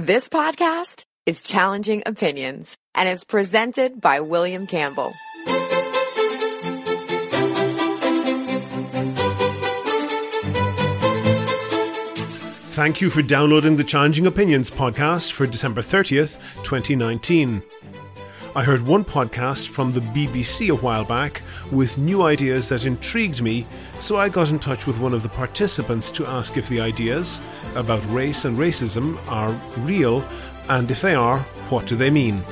This podcast is Challenging Opinions and is presented by William Campbell. Thank you for downloading the Challenging Opinions podcast for December 30th, 2019. I heard one podcast from the BBC a while back with new ideas that intrigued me, so I got in touch with one of the participants to ask if the ideas about race and racism are real, and if they are, what do they mean?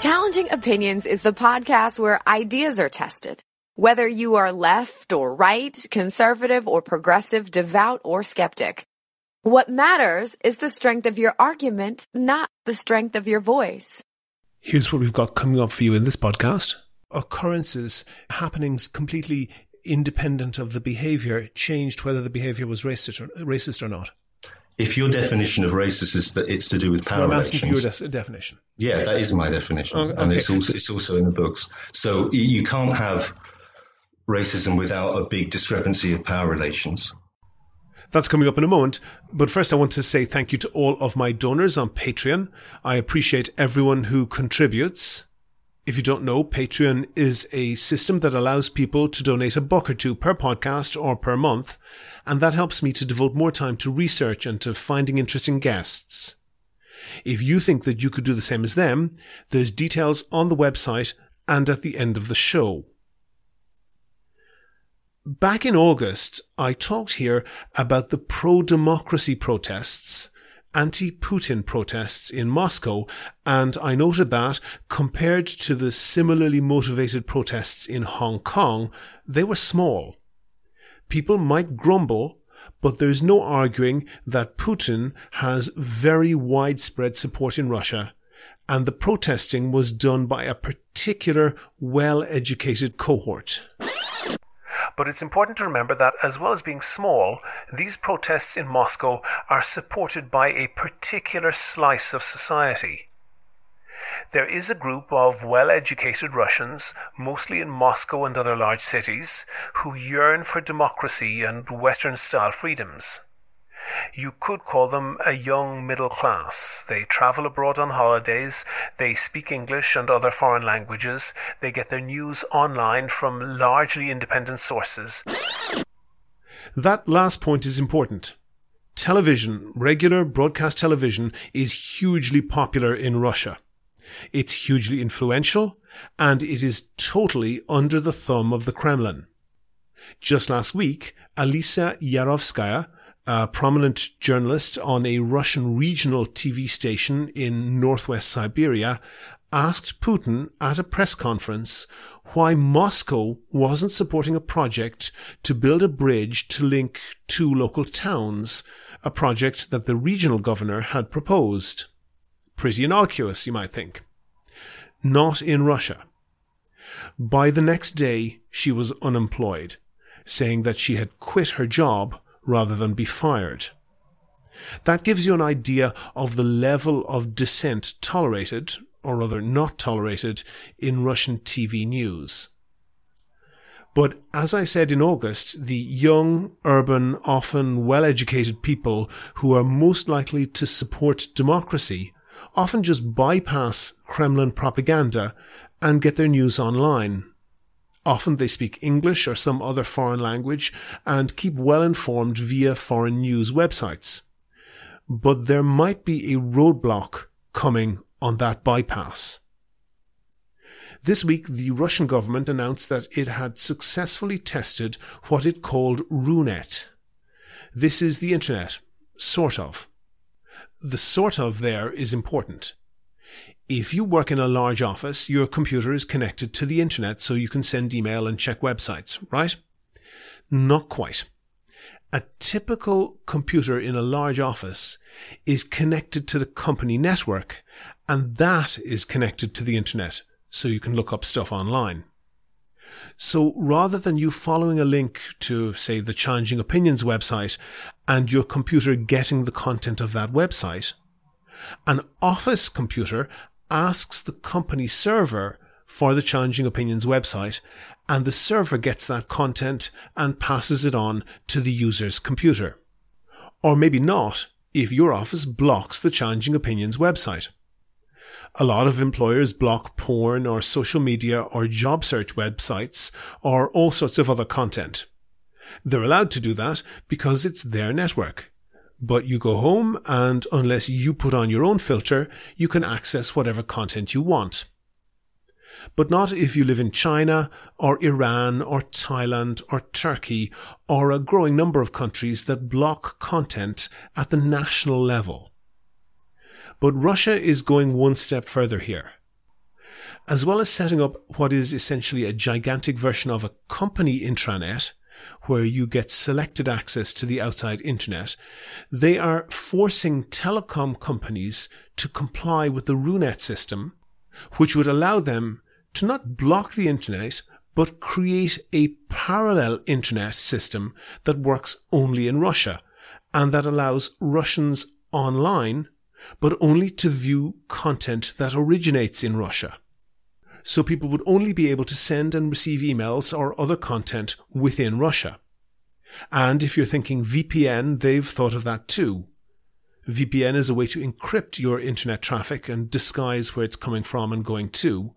Challenging Opinions is the podcast where ideas are tested. Whether you are left or right, conservative or progressive, devout or skeptic. What matters is the strength of your argument, not the strength of your voice. Here's what we've got coming up for you in this podcast. Occurrences, happenings completely independent of the behaviour, changed whether the behaviour was racist or, racist or not. If your definition of racist is that it's to do with power I'm asking relations, for your de- definition. yeah, that is my definition, Oh, and it's also it's also in the books. So you can't have racism without a big discrepancy of power relations. That's coming up in a moment. But first, I want to say thank you to all of my donors on Patreon. I appreciate everyone who contributes. If you don't know, Patreon is a system that allows people to donate a buck or two per podcast or per month, and that helps me to devote more time to research and to finding interesting guests. If you think that you could do the same as them, there's details on the website and at the end of the show. Back in August, I talked here about the pro-democracy protests, anti-Putin protests in Moscow, and I noted that compared to the similarly motivated protests in Hong Kong, they were small. People might grumble, but there's no arguing that Putin has very widespread support in Russia, and the protesting was done by a particular well-educated cohort. But it's important to remember that, as well as being small, these protests in Moscow are supported by a particular slice of society. There is a group of well educated Russians, mostly in Moscow and other large cities, who yearn for democracy and Western style freedoms. You could call them a young middle class. They travel abroad on holidays, they speak English and other foreign languages, they get their news online from largely independent sources. That last point is important. Television, regular broadcast television, is hugely popular in Russia. It's hugely influential, and it is totally under the thumb of the Kremlin. Just last week, Alisa Yarovskaya, a prominent journalist on a Russian regional TV station in northwest Siberia, asked Putin at a press conference why Moscow wasn't supporting a project to build a bridge to link two local towns, a project that the regional governor had proposed. Pretty innocuous, you might think. Not in Russia. By the next day, she was unemployed, saying that she had quit her job rather than be fired. That gives you an idea of the level of dissent tolerated, or rather not tolerated, in Russian TV news. But as I said in August, the young, urban, often well educated people who are most likely to support democracy often just bypass Kremlin propaganda and get their news online. Often they speak English or some other foreign language and keep well informed via foreign news websites. But there might be a roadblock coming on that bypass. This week, the Russian government announced that it had successfully tested what it called RUNET. This is the internet, sort of. The sort of there is important. If you work in a large office, your computer is connected to the internet so you can send email and check websites, right? Not quite. A typical computer in a large office is connected to the company network, and that is connected to the internet so you can look up stuff online. So rather than you following a link to, say, the Challenging Opinions website and your computer getting the content of that website, an office computer asks the company server for the Challenging Opinions website, and the server gets that content and passes it on to the user's computer. Or maybe not, if your office blocks the Challenging Opinions website. A lot of employers block porn or social media or job search websites or all sorts of other content. They're allowed to do that because it's their network. But you go home and unless you put on your own filter, you can access whatever content you want. But not if you live in China or Iran or Thailand or Turkey or a growing number of countries that block content at the national level. But Russia is going one step further here. As well as setting up what is essentially a gigantic version of a company intranet, where you get selected access to the outside internet, they are forcing telecom companies to comply with the RUNET system, which would allow them to not block the internet, but create a parallel internet system that works only in Russia and that allows Russians online, but only to view content that originates in Russia so people would only be able to send and receive emails or other content within Russia. And if you're thinking VPN, they've thought of that too. VPN is a way to encrypt your internet traffic and disguise where it's coming from and going to.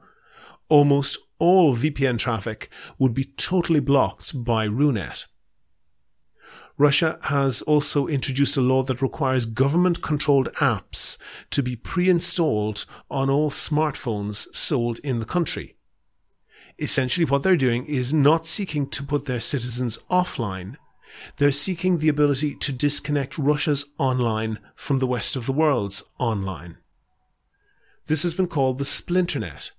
Almost all VPN traffic would be totally blocked by RUNET. Russia has also introduced a law that requires government controlled apps to be pre-installed on all smartphones sold in the country. Essentially what they're doing is not seeking to put their citizens offline. They're seeking the ability to disconnect Russia's online from the rest of the world's online. This has been called the splinternet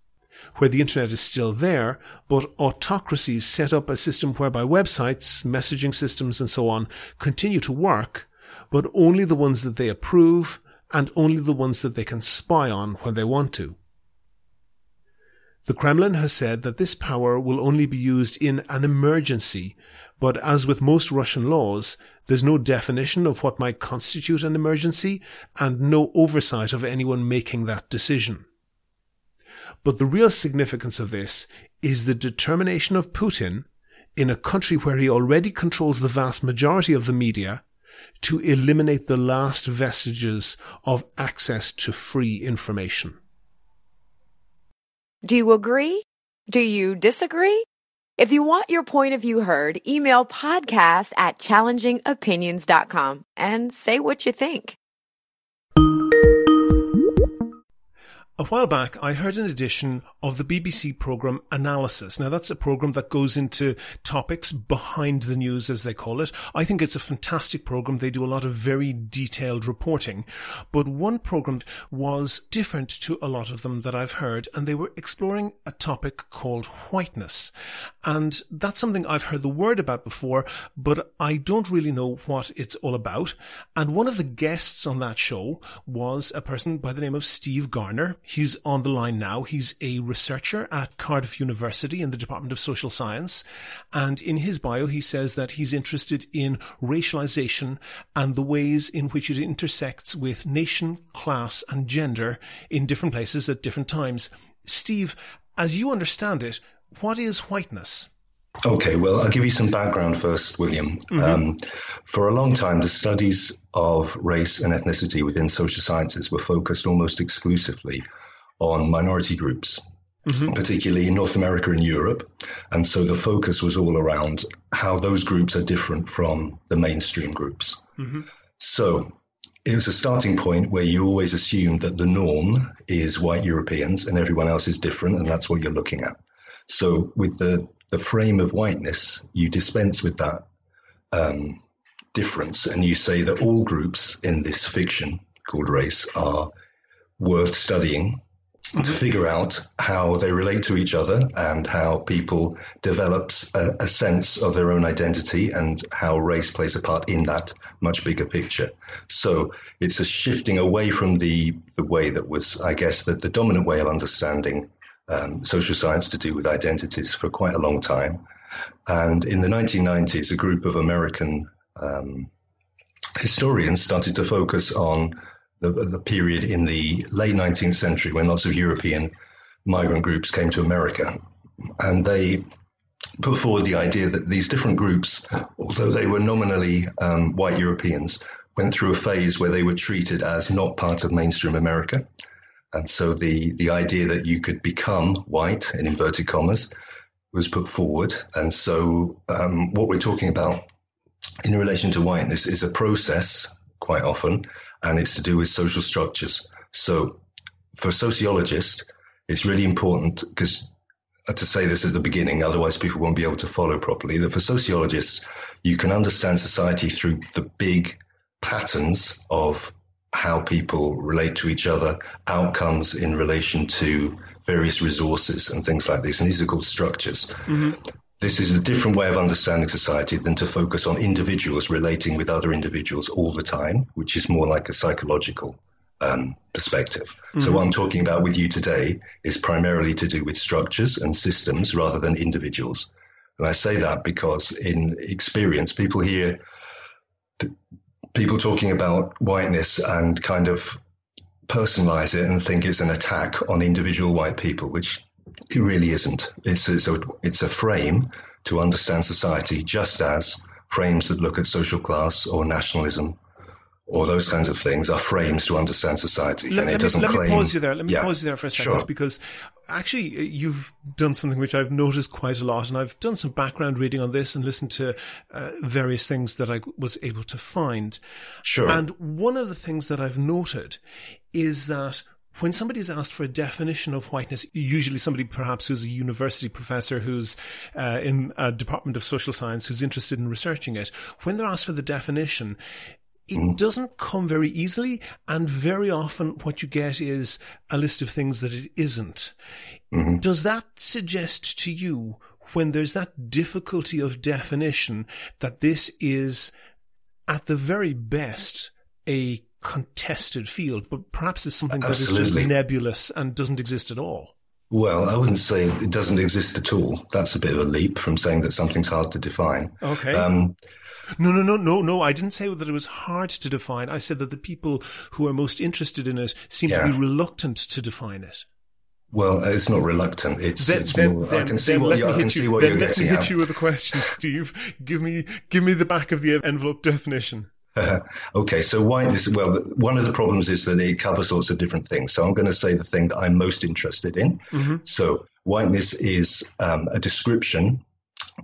where the internet is still there, but autocracies set up a system whereby websites, messaging systems, and so on continue to work, but only the ones that they approve and only the ones that they can spy on when they want to. The Kremlin has said that this power will only be used in an emergency, but as with most Russian laws, there's no definition of what might constitute an emergency and no oversight of anyone making that decision. But the real significance of this is the determination of Putin in a country where he already controls the vast majority of the media to eliminate the last vestiges of access to free information. Do you agree? Do you disagree? If you want your point of view heard, email podcast at challengingopinions.com and say what you think. A while back, I heard an edition of the BBC programme Analysis. Now, that's a programme that goes into topics behind the news, as they call it. I think it's a fantastic programme. They do a lot of very detailed reporting. But one programme was different to a lot of them that I've heard, and they were exploring a topic called whiteness. And that's something I've heard the word about before, but I don't really know what it's all about. And one of the guests on that show was a person by the name of Steve Garner. He's on the line now. He's a researcher at Cardiff University in the Department of Social Science. And in his bio, he says that he's interested in racialization and the ways in which it intersects with nation, class, and gender in different places at different times. Steve, as you understand it, what is whiteness? Okay, well, I'll give you some background first, William. Mm-hmm. Um, for a long time, the studies of race and ethnicity within social sciences were focused almost exclusively on minority groups, mm-hmm. particularly in North America and Europe. And so the focus was all around how those groups are different from the mainstream groups. Mm-hmm. So it was a starting point where you always assume that the norm is white Europeans and everyone else is different, and that's what you're looking at. So with the, the frame of whiteness, you dispense with that um, difference and you say that all groups in this fiction called race are worth studying to figure out how they relate to each other and how people develops a, a, sense of their own identity and how race plays a part in that much bigger picture. So it's a shifting away from the the way that was, I guess, the, the dominant way of understanding um, social science to do with identities for quite a long time. And in the 1990s, a group of American um, historians started to focus on the, the period in the late 19th century when lots of European migrant groups came to America, and they put forward the idea that these different groups, although they were nominally um, white Europeans, went through a phase where they were treated as not part of mainstream America. And so the, the idea that you could become white, in inverted commas, was put forward. And so um, what we're talking about in relation to whiteness is a process quite often, and it's to do with social structures. So for sociologists, it's really important because uh, to say this at the beginning, otherwise people won't be able to follow properly. That for sociologists, you can understand society through the big patterns of how people relate to each other, outcomes in relation to various resources and things like this. And these are called structures. Mm-hmm. This is a different way of understanding society than to focus on individuals relating with other individuals all the time, which is more like a psychological um, perspective. Mm-hmm. So, what I'm talking about with you today is primarily to do with structures and systems rather than individuals. And I say that because, in experience, people hear people talking about whiteness and kind of personalize it and think it's an attack on individual white people, which it really isn't. It's, it's, a, it's a frame to understand society, just as frames that look at social class or nationalism or those kinds of things are frames to understand society. Let, and it doesn't me, let claim, me pause you there. Let me yeah, pause you there for a second sure. because actually uh, you've done something which I've noticed quite a lot, and I've done some background reading on this and listened to uh, various things that I was able to find. Sure. And one of the things that I've noted is that when somebody's asked for a definition of whiteness, usually somebody perhaps who's a university professor who's uh, in a department of social science who's interested in researching it, when they're asked for the definition, it mm. doesn't come very easily. And very often what you get is a list of things that it isn't. Mm-hmm. Does that suggest to you when there's that difficulty of definition that this is at the very best a contested field, but perhaps it's something Absolutely. that is just nebulous and doesn't exist at all? Well, I wouldn't say it doesn't exist at all. That's a bit of a leap from saying that something's hard to define. Okay. Um, no, no, no, no, no. I didn't say that it was hard to define. I said that the people who are most interested in it seem yeah. to be reluctant to define it. Well, it's not reluctant. It's, then, it's then, more, then, I can see what, you, I can see what you're let me hit you with a question, Steve. give me, give me the back of the envelope definition. okay, so whiteness. Well, one of the problems is that it covers lots of different things. So I'm going to say the thing that I'm most interested in. Mm-hmm. So whiteness is um, a description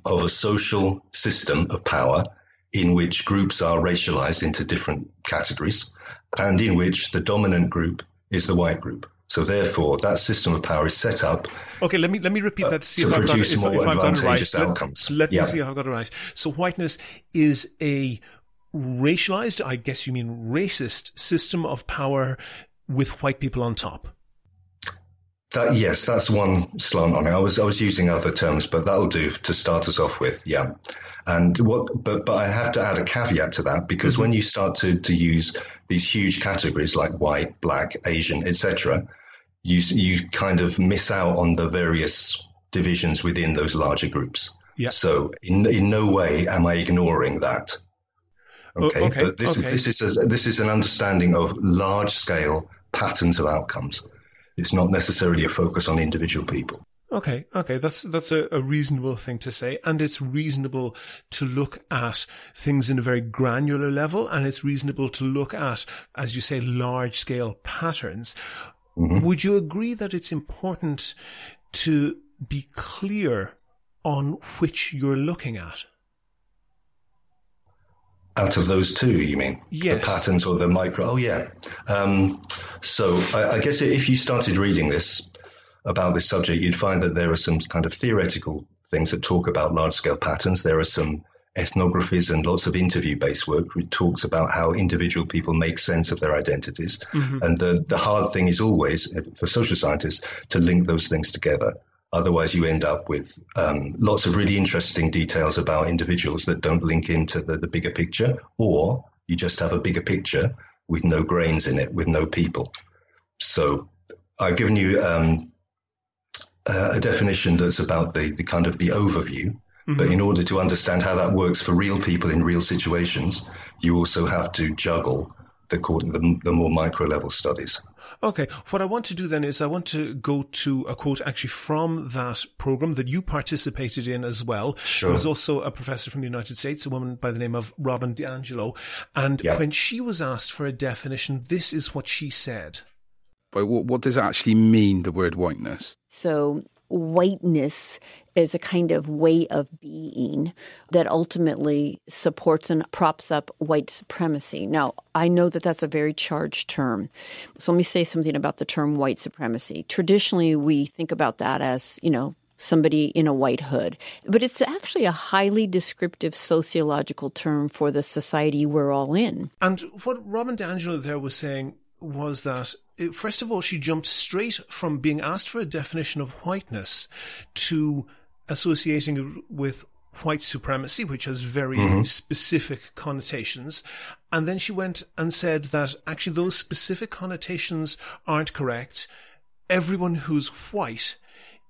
of a social system of power in which groups are racialized into different categories, and in which the dominant group is the white group. So therefore, that system of power is set up. Okay, let me let me repeat that. See uh, if, I've got, it, if, if I've got it right. Outcomes. Let, let yeah. me see if I've got it right. So whiteness is a racialized, I guess you mean racist system of power with white people on top. That, yes, that's one slant on it. I was I was using other terms, but that'll do to start us off with. Yeah, and what, but but I have to add a caveat to that because mm-hmm. when you start to to use these huge categories like white, black, Asian, etc., you you kind of miss out on the various divisions within those larger groups. Yeah. So in in no way am I ignoring that. Okay, okay but this okay. is this is a, this is an understanding of large scale patterns of outcomes. It's not necessarily a focus on individual people. Okay, okay, that's that's a, a, reasonable thing to say, and it's reasonable to look at things in a very granular level, and it's reasonable to look at, as you say, large scale patterns. Mm-hmm. Would you agree that it's important to be clear on which you're looking at? Out of those two, you mean? Yes. The patterns or the micro? Oh, yeah. Um, so I, I, guess if you started reading this about this subject, you'd find that there are some kind of theoretical things that talk about large scale patterns. There are some ethnographies and lots of interview based work which talks about how individual people make sense of their identities. Mm-hmm. And the, the hard thing is always for social scientists to link those things together. Otherwise, you end up with um, lots of really interesting details about individuals that don't link into the, the bigger picture, or you just have a bigger picture with no grains in it, with no people. So I've given you um, a definition that's about the, the kind of the overview. Mm-hmm. But in order to understand how that works for real people in real situations, you also have to juggle the, the, the more micro level studies. Okay. What I want to do then is I want to go to a quote actually from that program that you participated in as well. Sure. There was also a professor from the United States, a woman by the name of Robin DiAngelo. And yeah. when she was asked for a definition, this is what she said. But what, what does it actually mean, the word whiteness? So whiteness is a kind of way of being that ultimately supports and props up white supremacy. Now, I know that that's a very charged term. So let me say something about the term white supremacy. Traditionally, we think about that as, you know, somebody in a white hood. But it's actually a highly descriptive sociological term for the society we're all in. And what Robin DiAngelo there was saying was that first of all, she jumped straight from being asked for a definition of whiteness to associating with white supremacy, which has very mm-hmm. specific connotations. And then she went and said that actually those specific connotations aren't correct. Everyone who's white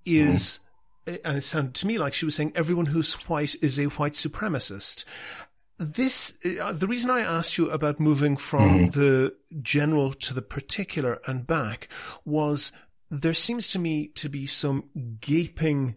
is, mm. and it sounded to me like she was saying everyone who's white is a white supremacist this uh, the reason I asked you about moving from mm-hmm. the general to the particular and back was there seems to me to be some gaping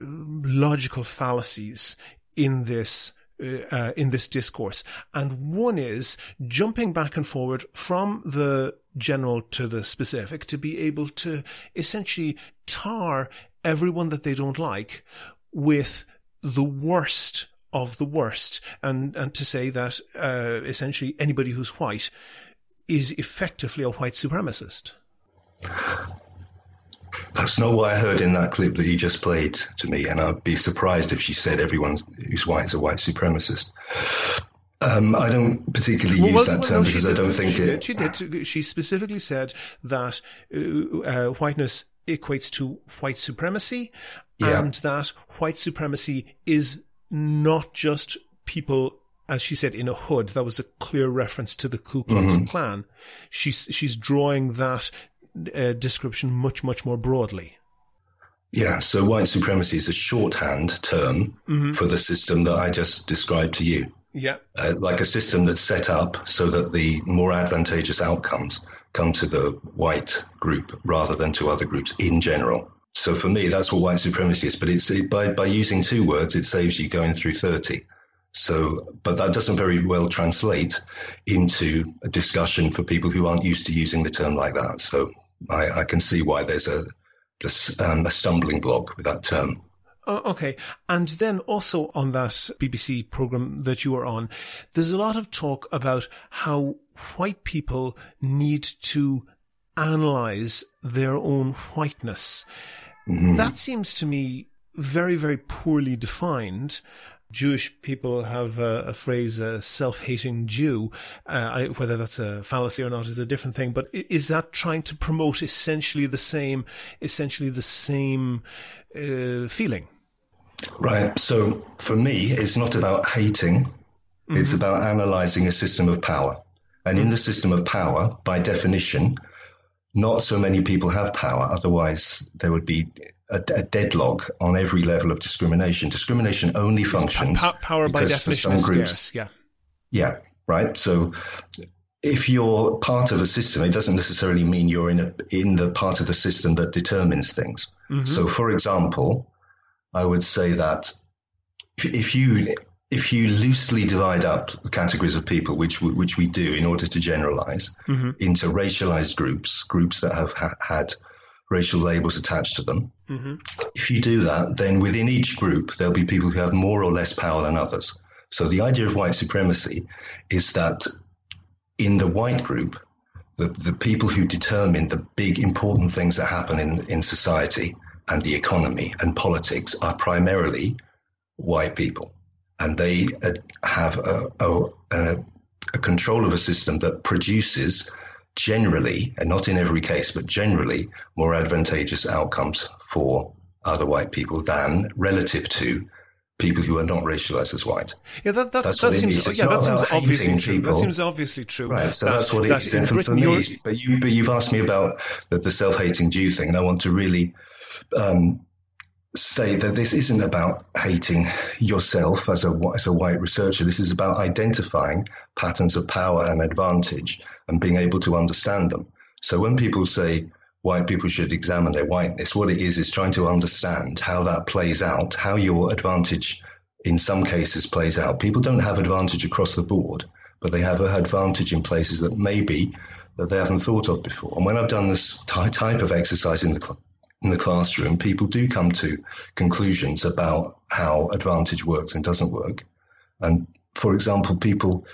uh, logical fallacies in this uh, uh, in this discourse. And one is jumping back and forward from the general to the specific to be able to essentially tar everyone that they don't like with the worst of the worst, and and to say that uh, essentially anybody who's white is effectively a white supremacist. That's not what I heard in that clip that you just played to me, and I'd be surprised if she said everyone who's white is a white supremacist. Um, I don't particularly use well, that term no, because did, I don't think she it. Did, she did. She specifically said that uh, uh, whiteness equates to white supremacy, yeah. and that white supremacy is not just people as she said, in a hood. That was a clear reference to the Ku Klux mm-hmm. Klan. She's she's drawing that uh, description much much more broadly. Yeah, so white supremacy is a shorthand term mm-hmm. for the system that I just described to you. Yeah, uh, like a system that's set up so that the more advantageous outcomes come to the white group rather than to other groups in general. So for me, that's what white supremacy is. But it's it, by by using two words, it saves you going through thirty. So, but that doesn't very well translate into a discussion for people who aren't used to using the term like that. So I, I can see why there's a um, a stumbling block with that term. Oh, okay. And then also on that BBC program that you were on, there's a lot of talk about how white people need to analyze their own whiteness. Mm-hmm. That seems to me very, very poorly defined. Jewish people have a, a phrase, a self-hating Jew. Uh, I, whether that's a fallacy or not is a different thing. But is that trying to promote essentially the same, essentially the same uh, feeling? Right. So for me, it's not about hating. Mm-hmm. It's about analyzing a system of power. And in the system of power, by definition, not so many people have power. Otherwise, there would be a, a deadlock on every level of discrimination. Discrimination only functions. Pa- power by definition is groups, scarce. Yeah. Yeah. Right. So if you're part of a system, it doesn't necessarily mean you're in a in the part of the system that determines things. Mm-hmm. So, for example, I would say that if you if you loosely divide up the categories of people, which which we do in order to generalize, mm-hmm. into racialized groups, groups that have ha- had racial labels attached to them, mm-hmm. if you do that, then within each group there'll be people who have more or less power than others. So the idea of white supremacy is that in the white group, the, the people who determine the big important things that happen in, in society and the economy and politics are primarily white people and they uh, have a, a, a, control of a system that produces generally, and not in every case, but generally more advantageous outcomes for other white people than relative to people who are not racialized as white. Yeah, that, that, that seems yeah, that seems obviously true. People. That seems obviously true. Right, so that, that's what it is. And for, me, but you, but you've asked me about the, the self-hating Jew thing, and I want to really um, say that this isn't about hating yourself as a as a white researcher. This is about identifying patterns of power and advantage and being able to understand them. So when people say white people should examine their whiteness, what it is is trying to understand how that plays out, how your advantage in some cases plays out. People don't have advantage across the board, but they have an advantage in places that maybe that they haven't thought of before. And when I've done this type of exercise in the in the classroom, people do come to conclusions about how advantage works and doesn't work. And for example, people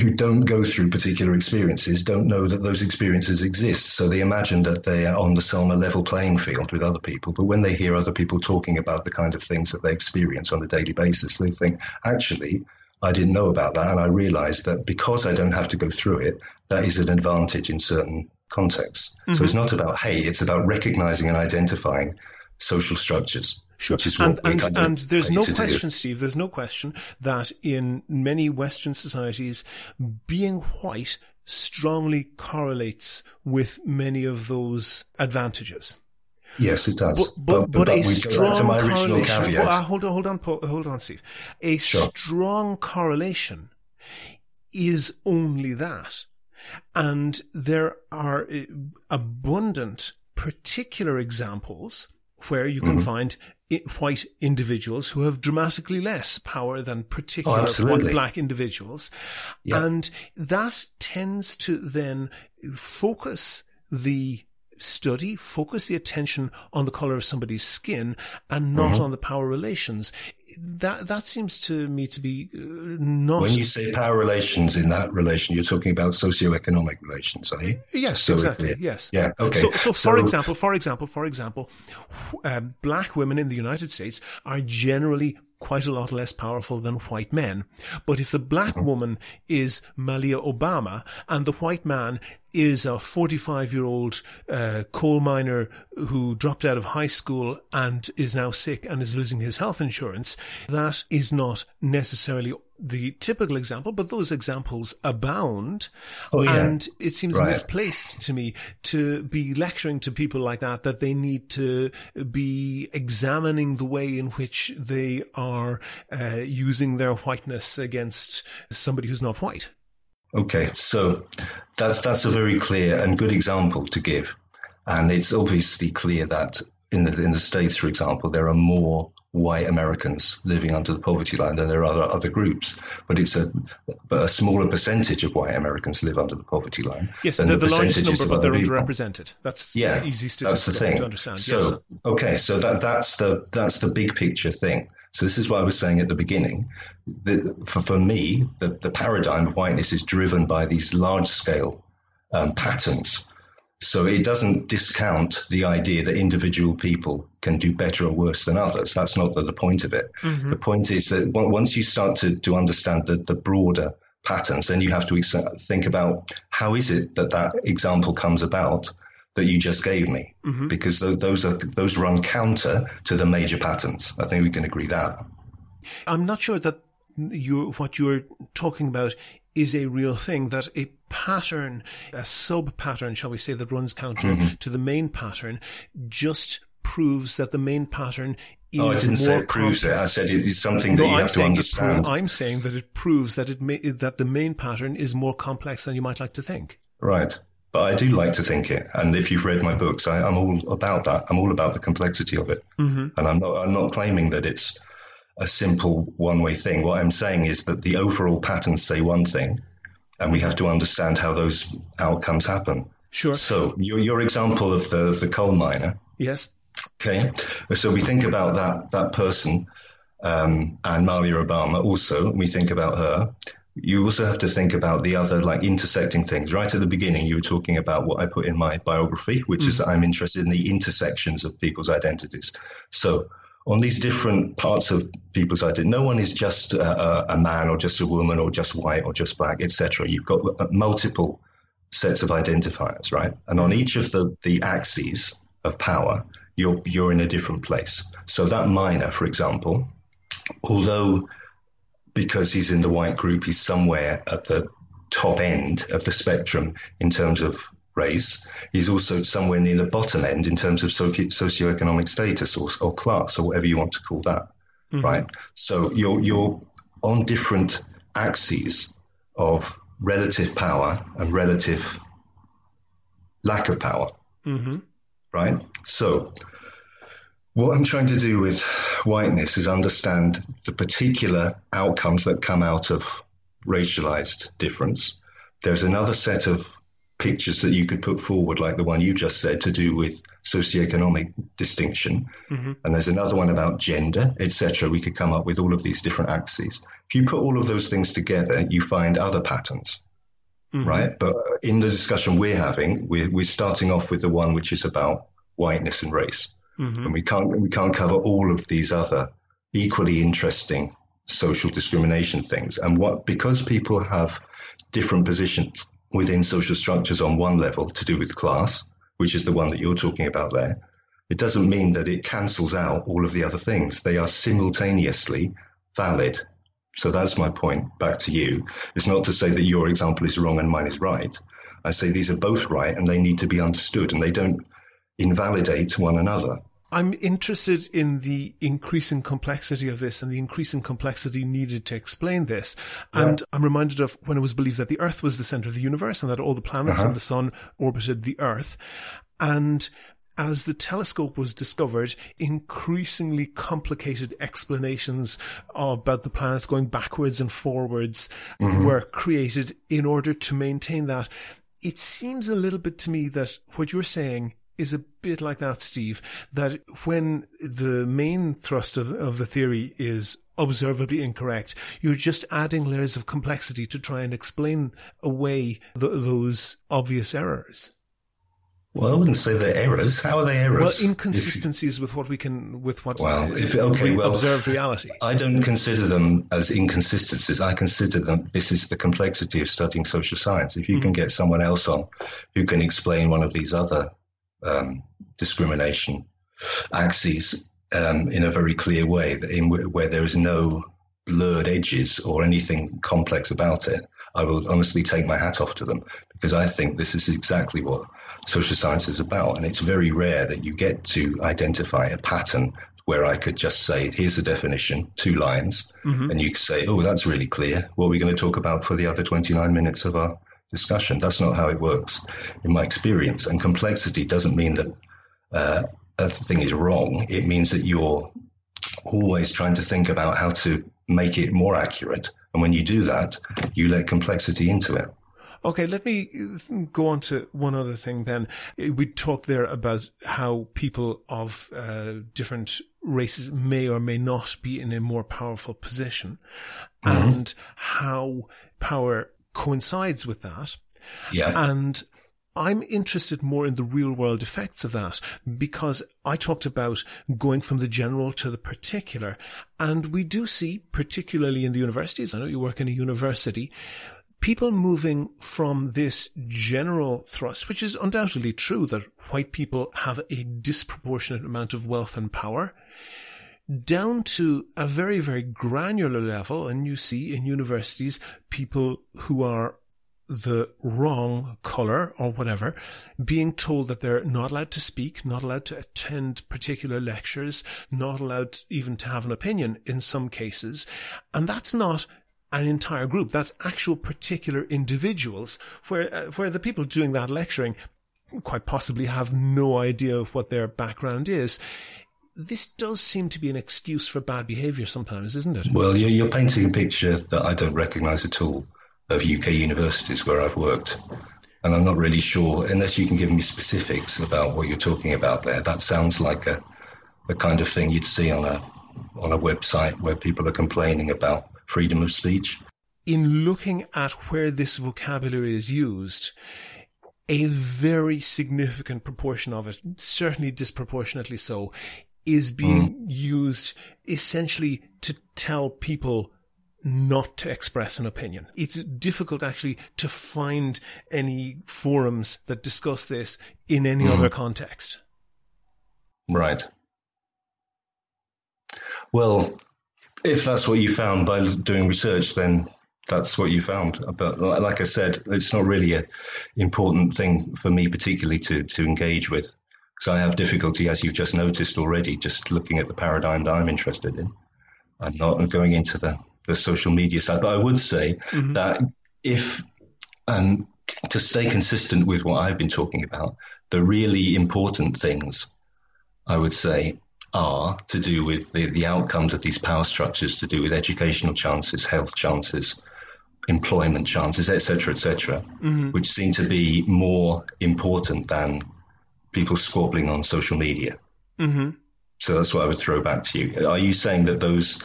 who don't go through particular experiences don't know that those experiences exist. So they imagine that they are on the on a level playing field with other people. But when they hear other people talking about the kind of things that they experience on a daily basis, they think, actually, I didn't know about that. And I realized that because I don't have to go through it, that is an advantage in certain context. Mm-hmm. So it's not about hate, it's about recognizing and identifying social structures. Sure. And, and, kind of and there's no question, do. Steve, there's no question that in many Western societies, being white strongly correlates with many of those advantages. Yes, it does. But, but, but, but, a strong correlation. Well, uh, hold on, hold on, hold on, Steve. A sure. strong correlation is only that. And there are uh, abundant particular examples where you can mm-hmm. find white individuals who have dramatically less power than particular oh, black individuals. Yeah. And that tends to then focus the study, focus the attention on the color of somebody's skin and not mm-hmm. on the power relations. That that seems to me to be uh, not. When you say power relations in that relation, you're talking about socioeconomic relations, are you? Yes, so exactly. Yes. Yeah. Okay. So, so, for example, for example, for example, uh, black women in the United States are generally quite a lot less powerful than white men. But if the black mm-hmm. woman is Malia Obama and the white man is a 45 year old uh, coal miner who dropped out of high school and is now sick and is losing his health insurance, that is not necessarily the typical example, but those examples abound. Oh, yeah. And it seems right. misplaced to me to be lecturing to people like that, that they need to be examining the way in which they are uh, using their whiteness against somebody who's not white. Okay, so that's that's a very clear and good example to give, and it's obviously clear that in the in the states, for example, there are more white Americans living under the poverty line than there are other, other groups. But it's a, but a smaller percentage of white Americans live under the poverty line. Yes, they're the, the largest number, but they're underrepresented. That's yeah, easy statistic to understand. So, yes. okay, so that, that's the that's the big picture thing. So this is why I was saying at the beginning. That for, for me, the, the paradigm of whiteness is driven by these large scale um, patterns so it doesn't discount the idea that individual people can do better or worse than others. That's not the, the point of it. Mm-hmm. The point is that once you start to, to understand the, the broader patterns, then you have to think about how is it that that example comes about that you just gave me, mm-hmm. because those are those run counter to the major patterns. I think we can agree that. I'm not sure that you what you're talking about is a real thing, that a pattern, a sub pattern, shall we say, that runs counter mm-hmm. to the main pattern just proves that the main pattern is oh, I didn't more say it proves it. I said it is something no, that you I'm have to understand. I'm saying that it proves that it may, that the main pattern is more complex than you might like to think. Right. But I do like to think it, and if you've read my books, I, am all about that. I'm all about the complexity of it, mm-hmm. and I'm not. I'm not claiming that it's a simple one way thing. What I'm saying is that the overall patterns say one thing, and we have to understand how those outcomes happen. Sure. So your your example of the of the coal miner. Yes. Okay. So we think about that that person um, and Malia Obama. Also, we think about her. You also have to think about the other like intersecting things. Right at the beginning, you were talking about what I put in my biography, which mm. is I'm interested in the intersections of people's identities. So on these different parts of people's identity. No one is just a, a, man or just a woman or just white or just black, etc. You've got uh, multiple sets of identifiers, right? And on each of the, the axes of power, you're, you're in a different place. So that miner, for example, although because he's in the white group, he's somewhere at the top end of the spectrum in terms of race, he's also somewhere near the bottom end in terms of socio- socioeconomic status or, or class or whatever you want to call that, mm-hmm. right? So you're you're on different axes of relative power and relative lack of power, mm-hmm. right? So what I'm trying to do with whiteness is understand the particular outcomes that come out of racialized difference. There's another set of pictures that you could put forward, like the one you just said, to do with socioeconomic distinction. Mm-hmm. And there's another one about gender, etc. We could come up with all of these different axes. If you put all of those things together, you find other patterns, mm-hmm. right? But in the discussion we're having, we're, we're starting off with the one which is about whiteness and race. Mm-hmm. And we can't, we can't cover all of these other equally interesting social discrimination things. And what, because people have different positions within social structures on one level to do with class, which is the one that you're talking about there, it doesn't mean that it cancels out all of the other things. They are simultaneously valid. So that's my point back to you. It's not to say that your example is wrong and mine is right. I say these are both right and they need to be understood and they don't invalidate one another. I'm interested in the increasing complexity of this and the increasing complexity needed to explain this. And yeah. I'm reminded of when it was believed that the Earth was the center of the universe and that all the planets uh-huh. and the sun orbited the Earth. And as the telescope was discovered, increasingly complicated explanations about the planets going backwards and forwards mm-hmm. were created in order to maintain that. It seems a little bit to me that what you're saying is a bit like that, Steve, that when the main thrust of, of the theory is observably incorrect, you're just adding layers of complexity to try and explain away those obvious errors. Well, I wouldn't say they're errors. How are they errors? Well, inconsistencies you, with what we can, with what well, if, okay, we well, observed reality. I don't consider them as inconsistencies. I consider them. This is the complexity of studying social science. If you mm-hmm. can get someone else on who can explain one of these other um, discrimination axes um, in a very clear way, in where there is no blurred edges or anything complex about it. I will honestly take my hat off to them because I think this is exactly what social science is about. And it's very rare that you get to identify a pattern where I could just say, here's the definition, two lines, mm-hmm. and you could say, oh, that's really clear. What are we going to talk about for the other 29 minutes of our discussion. That's not how it works in my experience. And complexity doesn't mean that uh, a thing is wrong. It means that you're always trying to think about how to make it more accurate. And when you do that, you let complexity into it. Okay, let me go on to one other thing then. We talked there about how people of uh, different races may or may not be in a more powerful position mm-hmm. and how power coincides with that. Yeah. And I'm interested more in the real world effects of that because I talked about going from the general to the particular. And we do see, particularly in the universities, I know you work in a university, people moving from this general thrust, which is undoubtedly true that white people have a disproportionate amount of wealth and power, down to a very, very granular level. And you see in universities people who are the wrong color or whatever, being told that they're not allowed to speak, not allowed to attend particular lectures, not allowed even to have an opinion in some cases. And that's not an entire group. That's actual particular individuals where, uh, where the people doing that lecturing quite possibly have no idea of what their background is this does seem to be an excuse for bad behaviour sometimes, isn't it? Well, you're, you're painting a picture that I don't recognise at all of UK universities where I've worked. And I'm not really sure, unless you can give me specifics about what you're talking about there. That sounds like a, the kind of thing you'd see on a on a website where people are complaining about freedom of speech. In looking at where this vocabulary is used, a very significant proportion of it, certainly disproportionately so, is being mm. used essentially to tell people not to express an opinion. It's difficult actually to find any forums that discuss this in any mm. other context. Right. Well, if that's what you found by doing research, then that's what you found. But like I said, it's not really an important thing for me particularly to to engage with because I have difficulty, as you've just noticed already, just looking at the paradigm that I'm interested in, and not going into the the social media side. But I would say mm-hmm. that if um, to stay consistent with what I've been talking about, the really important things I would say are to do with the, the outcomes of these power structures, to do with educational chances, health chances, employment chances, etc., etc., mm-hmm. which seem to be more important than people squabbling on social media. Mm-hmm. So that's what I would throw back to you. Are you saying that those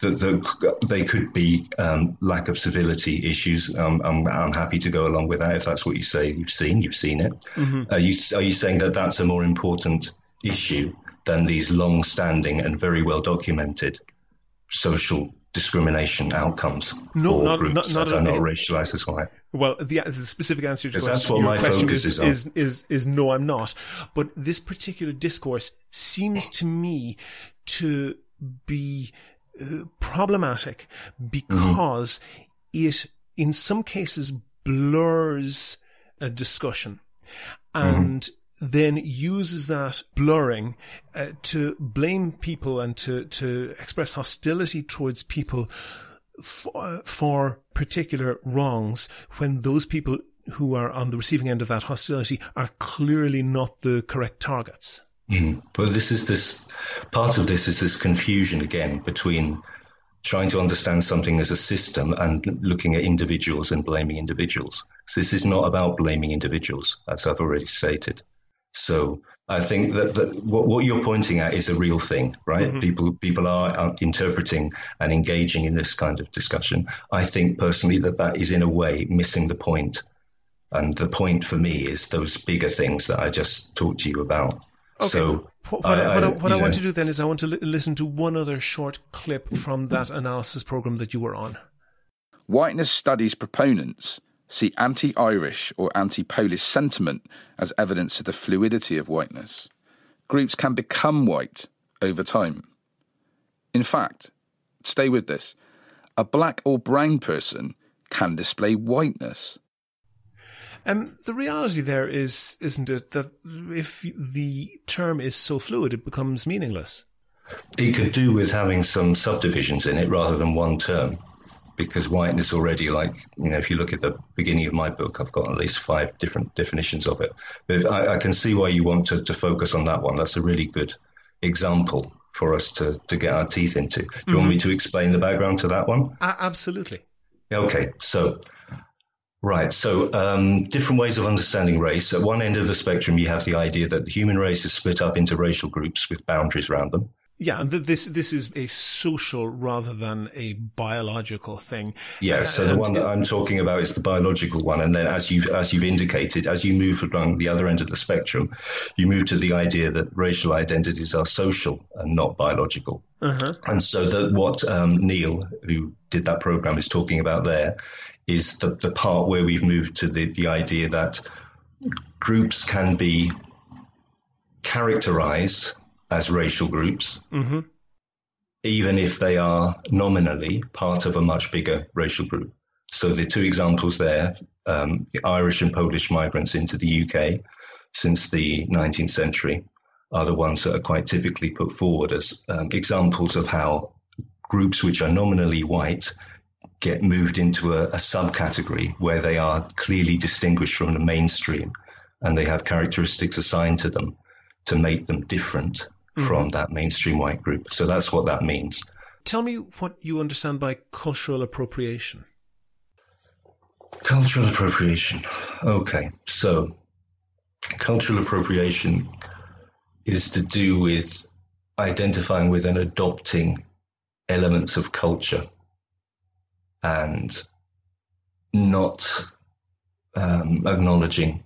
that the, they could be um, lack of civility issues? Um, I'm, I'm, happy to go along with that if that's what you say. You've seen, you've seen it. Mm-hmm. Are you are you saying that that's a more important issue than these long-standing and very well documented social discrimination outcomes no, for not, groups not, not that are not racialized as white. Well, the, the specific answer to question, your question is, is, is, is, is no, I'm not. But this particular discourse seems to me to be uh, problematic because mm-hmm. it, in some cases, blurs a discussion. And mm-hmm then uses that blurring uh, to blame people and to, to express hostility towards people for, for particular wrongs when those people who are on the receiving end of that hostility are clearly not the correct targets. Mm. Well, this is this part of this is this confusion again between trying to understand something as a system and looking at individuals and blaming individuals. So this is not about blaming individuals, as I've already stated. So I think that, that what, what, you're pointing at is a real thing, right? Mm-hmm. People people are interpreting and engaging in this kind of discussion. I think personally that that is in a way missing the point. point, and the point for me is those bigger things that I just talked to you about. Okay. So what, what, I, what, I, what I, want to do then is I want to li- listen to one other short clip from that analysis program that you were on. Whiteness studies proponents see anti Irish or anti Polish sentiment as evidence of the fluidity of whiteness. Groups can become white over time. In fact, stay with this a black or brown person can display whiteness. Um, the reality there is, isn't it, that if the term is so fluid, it becomes meaningless? It could do with having some subdivisions in it rather than one term because whiteness already, like, you know, if you look at the beginning of my book, I've got at least five different definitions of it. But I, I can see why you want to, to focus on that one. That's a really good example for us to, to get our teeth into. Do you mm-hmm. want me mm-hmm. to explain the background to that one? Uh, absolutely. Okay, so Right. So, um, different ways of understanding race. At one end of the spectrum, you have the idea that the human race is split up into racial groups with boundaries around them. Yeah, and this this is a social rather than a biological thing. Yeah, so the one that I'm talking about is the biological one, and then as you as you've indicated, as you move along the other end of the spectrum, you move to the idea that racial identities are social and not biological. Uh-huh. And so that what um, Neil, who did that program, is talking about there is the, the part where we've moved to the, the idea that groups can be characterized as racial groups, mm-hmm. even if they are nominally part of a much bigger racial group. So the two examples there, um, the Irish and Polish migrants into the UK since the 19th century, are the ones that are quite typically put forward as um, examples of how groups which are nominally white get moved into a, a subcategory where they are clearly distinguished from the mainstream and they have characteristics assigned to them to make them different mm-hmm. from that mainstream white group. So that's what that means. Tell me what you understand by cultural appropriation. Cultural appropriation. Okay, so cultural appropriation is to do with identifying with and adopting elements of culture and not um, acknowledging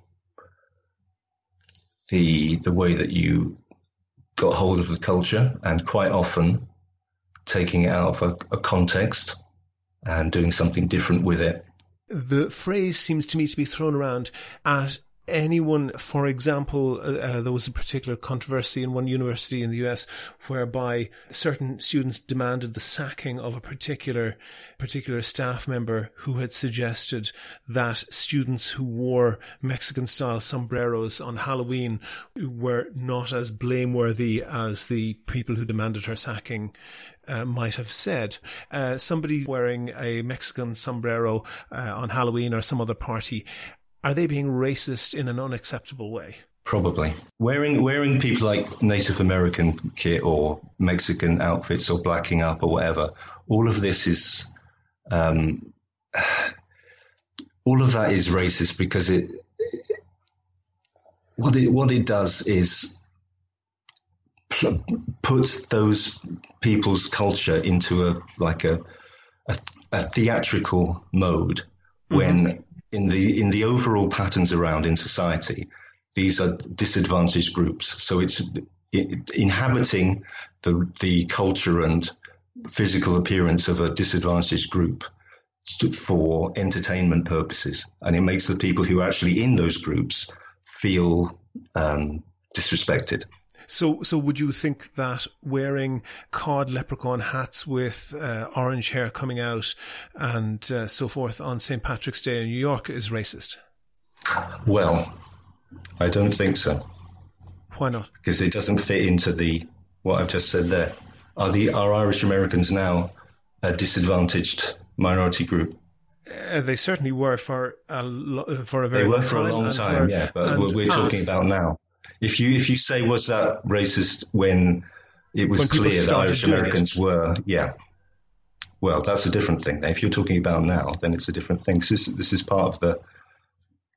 the the way that you got hold of the culture and quite often taking it out of a, a context and doing something different with it. The phrase seems to me to be thrown around at anyone, for example, uh, uh, there was a particular controversy in one university in the US whereby certain students demanded the sacking of a particular, particular staff member who had suggested that students who wore Mexican style sombreros on Halloween were not as blameworthy as the people who demanded her sacking uh, might have said. Uh, somebody wearing a Mexican sombrero uh, on Halloween or some other party are they being racist in an unacceptable way? Probably wearing wearing people like Native American kit or Mexican outfits or blacking up or whatever. All of this is, um, all of that is racist because it, it what it what it does is pl- puts those people's culture into a like a a, a theatrical mode mm-hmm. when in the in the overall patterns around in society, these are disadvantaged groups. So it's it, inhabiting the the culture and physical appearance of a disadvantaged group for entertainment purposes, and it makes the people who are actually in those groups feel um, disrespected. So, so would you think that wearing cod leprechaun hats with uh, orange hair coming out and uh, so forth on St. Patrick's Day in New York is racist? Well, I don't think so. Why not? Because it doesn't fit into the what I've just said there. Are the are Irish Americans now a disadvantaged minority group? Uh, they certainly were for a for a very they long were for time. a long time, yeah. But we're talking about now. If you if you say was that racist when it was when clear that Irish Americans were, yeah. Well, that's a different thing. Now, if you're talking about now, then it's a different thing. This, this is part of the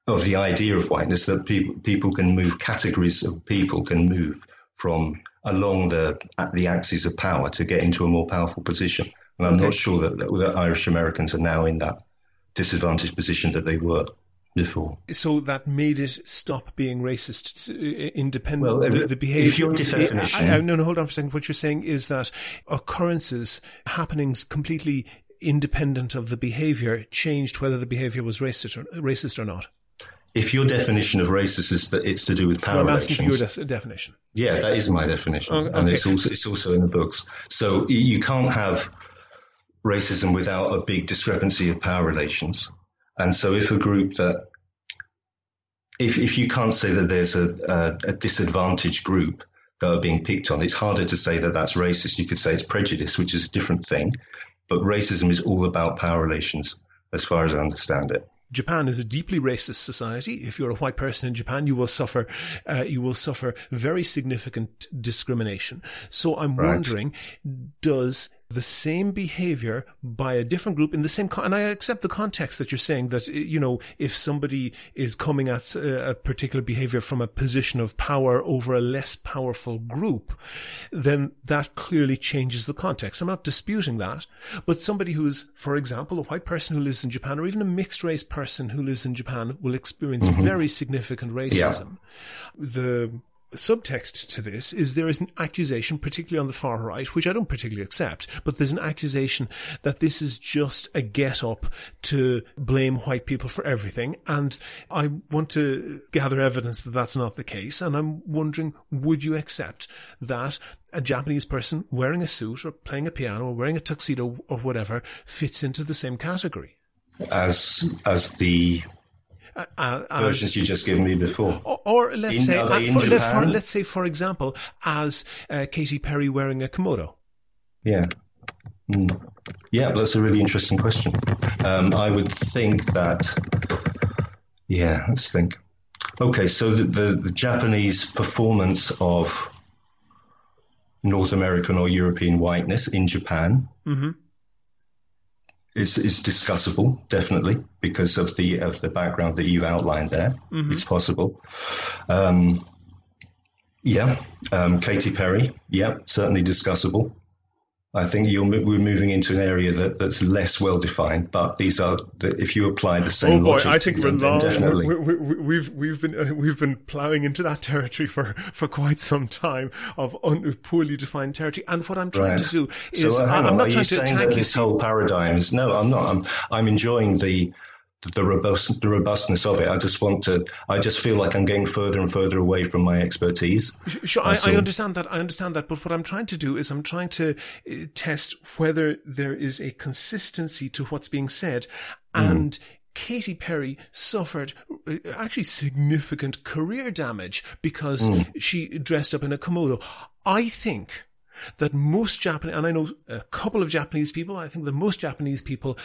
of the idea of whiteness that people people can move categories of people can move from along the the axis of power to get into a more powerful position. And I'm okay. not sure that, that, that Irish Americans are now in that disadvantaged position that they were before. So that made it stop being racist, independent. Well, the, the definition. I, I, no, no, hold on for a second. What you're saying is that occurrences, happenings completely independent of the behavior, changed whether the behavior was racist or, racist or not. If your definition of racist is that it's to do with power well, I'm asking for your de- definition. Yeah, that is my definition, oh, okay. and it's also it's also in the books. So you can't have racism without a big discrepancy of power relations. And so if a group that, if, if you can't say that there's a, a, a disadvantaged group that are being picked on, it's harder to say that that's racist. You could say it's prejudice, which is a different thing. But racism is all about power relations, as far as I understand it. Japan is a deeply racist society. If you're a white person in Japan, you will suffer, uh, you will suffer very significant discrimination. So I'm right. wondering, does the same behavior by a different group in the same, con- and I accept the context that you're saying that, you know, if somebody is coming at a particular behavior from a position of power over a less powerful group, then that clearly changes the context. I'm not disputing that, but somebody who's, for example, a white person who lives in Japan or even a mixed race person who lives in Japan will experience mm-hmm. very significant racism. Yeah. The subtext to this is there is an accusation, particularly on the far right, which I don't particularly accept, but there's an accusation that this is just a get up to blame white people for everything. And I want to gather evidence that that's not the case. And I'm wondering, would you accept that a Japanese person wearing a suit or playing a piano or wearing a tuxedo or whatever fits into the same category? As, as the uh, versions you just given me before. Or, or let's in, say, uh, for, let's, for, let's, say, for example, as uh, Katy Perry wearing a kimono. Yeah. Mm. Yeah, that's a really interesting question. Um, I would think that. Yeah, let's think. Okay, so the, the, the Japanese performance of North American or European whiteness in Japan. Mm-hmm is is discussable, definitely, because of the of the background that you've outlined there. Mm-hmm. It's possible. Um, yeah, um, Katy Perry. Yeah, certainly discussable. I think you're we're moving into an area that, that's less well defined. But these are the, if you apply the same. Oh boy, logic, I think we're long. Definitely. We, we, we've we've been uh, we've been ploughing into that territory for, for quite some time of un, poorly defined territory. And what I'm trying right. to do is so, uh, I'm on, not trying to attack you. This whole paradigm is no. I'm not. I'm I'm enjoying the the robust the robustness of it. I just want to. I just feel like I'm getting further and further away from my expertise. Sure, I, I, understand that. I understand that. But what I'm trying to do is I'm trying to uh, test whether there is a consistency to what's being said, mm. and. Katy Perry suffered uh, actually significant career damage because mm. she dressed up in a kimono. I think that most Japanese, and I know a couple of Japanese people, I think that most Japanese people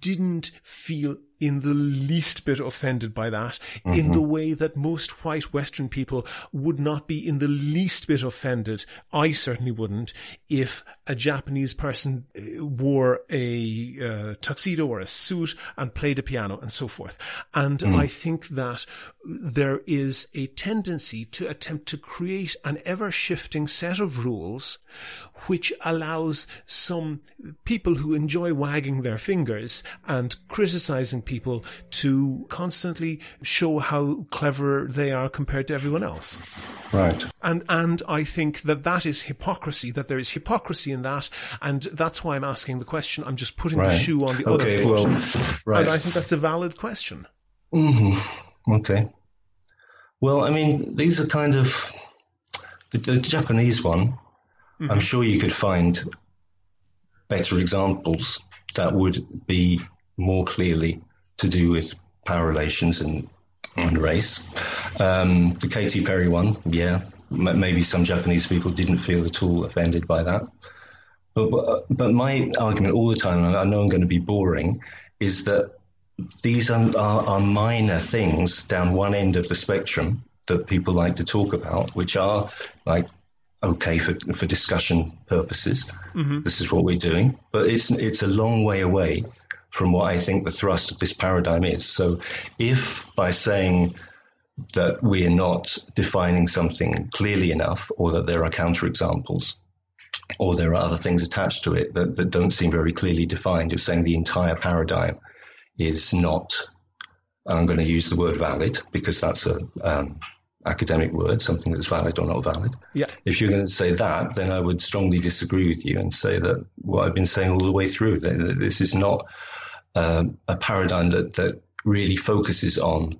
didn't feel in the least bit offended by that mm-hmm. in the way that most white Western people would not be in the least bit offended. I certainly wouldn't if a Japanese person uh, wore a uh, tuxedo or a suit and played a piano and so forth. And mm. I think that there is a tendency to attempt to create an ever shifting set of rules which allows some people who enjoy wagging their fingers and criticizing people to constantly show how clever they are compared to everyone else. Right. And and I think that that is hypocrisy. That there is hypocrisy in that, and that's why I'm asking the question. I'm just putting right. the shoe on the okay, other foot, well, right. and I think that's a valid question. Mm-hmm. Okay. Well, I mean, these are kind of the, the Japanese one. Mm-hmm. I'm sure you could find better examples that would be more clearly to do with power relations and, and race. Um, the Katy Perry one, yeah, m- maybe some Japanese people didn't feel at all offended by that. But, but my argument all the time, and I know I'm going to be boring, is that these are, are, are minor things down one end of the spectrum that people like to talk about, which are like okay for for discussion purposes. Mm-hmm. This is what we're doing, but it's it's a long way away from what I think the thrust of this paradigm is. So, if by saying that we're not defining something clearly enough, or that there are counterexamples, or there are other things attached to it that, that don't seem very clearly defined, you're saying the entire paradigm is not. I'm going to use the word valid because that's a um, academic word, something that's valid or not valid. Yeah. If you're going to say that, then I would strongly disagree with you and say that what I've been saying all the way through, that this is not um, a paradigm that, that really focuses on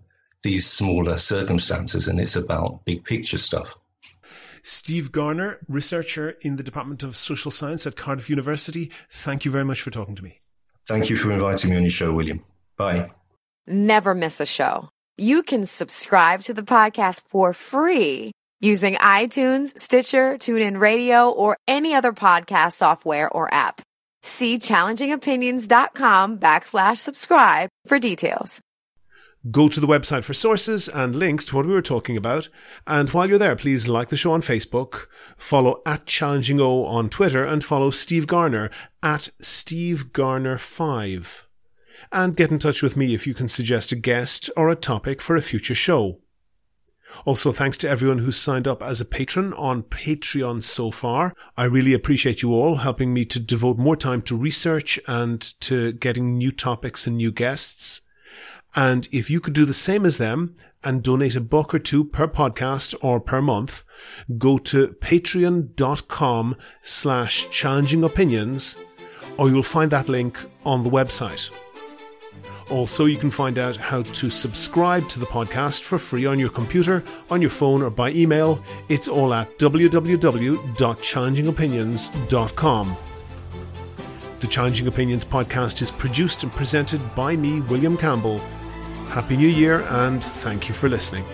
these smaller circumstances and it's about big picture stuff. Steve Garner, researcher in the Department of Social Science at Cardiff University, thank you very much for talking to me. Thank you for inviting me on your show, William. Bye. Never miss a show you can subscribe to the podcast for free using iTunes, Stitcher, TuneIn Radio, or any other podcast software or app. See challengingopinions.com backslash subscribe for details. Go to the website for sources and links to what we were talking about. And while you're there, please like the show on Facebook, follow at ChallengingO on Twitter, and follow Steve Garner at Steve Garner5 and get in touch with me if you can suggest a guest or a topic for a future show. Also, thanks to everyone who's signed up as a patron on Patreon so far. I really appreciate you all helping me to devote more time to research and to getting new topics and new guests. And if you could do the same as them and donate a buck or two per podcast or per month, go to patreon.com slash challenging opinions or you'll find that link on the website. Also, you can find out how to subscribe to the podcast for free on your computer, on your phone, or by email. It's all at www.challengingopinions.com. The Challenging Opinions podcast is produced and presented by me, William Campbell. Happy New Year, and thank you for listening.